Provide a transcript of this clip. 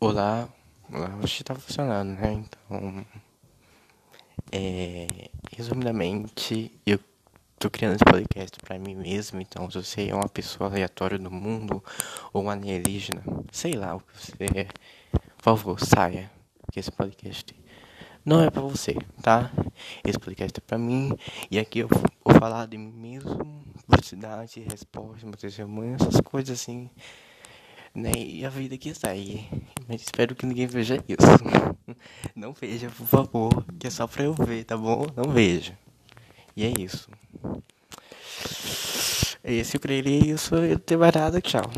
Olá, olá, acho que tá funcionando, né? Então, é, resumidamente, eu tô criando esse podcast pra mim mesmo. Então, se você é uma pessoa aleatória do mundo ou um alienígena, sei lá o que você é, por favor, saia. Que esse podcast não é pra você, tá? Esse podcast é pra mim e aqui eu vou falar de mim mesmo, velocidade, resposta, meu testemunho, essas coisas assim né? E a vida que sai. Mas espero que ninguém veja isso. Não veja, por favor, que é só pra eu ver, tá bom? Não veja. E é isso. E se eu creio isso, eu tenho mais nada, tchau.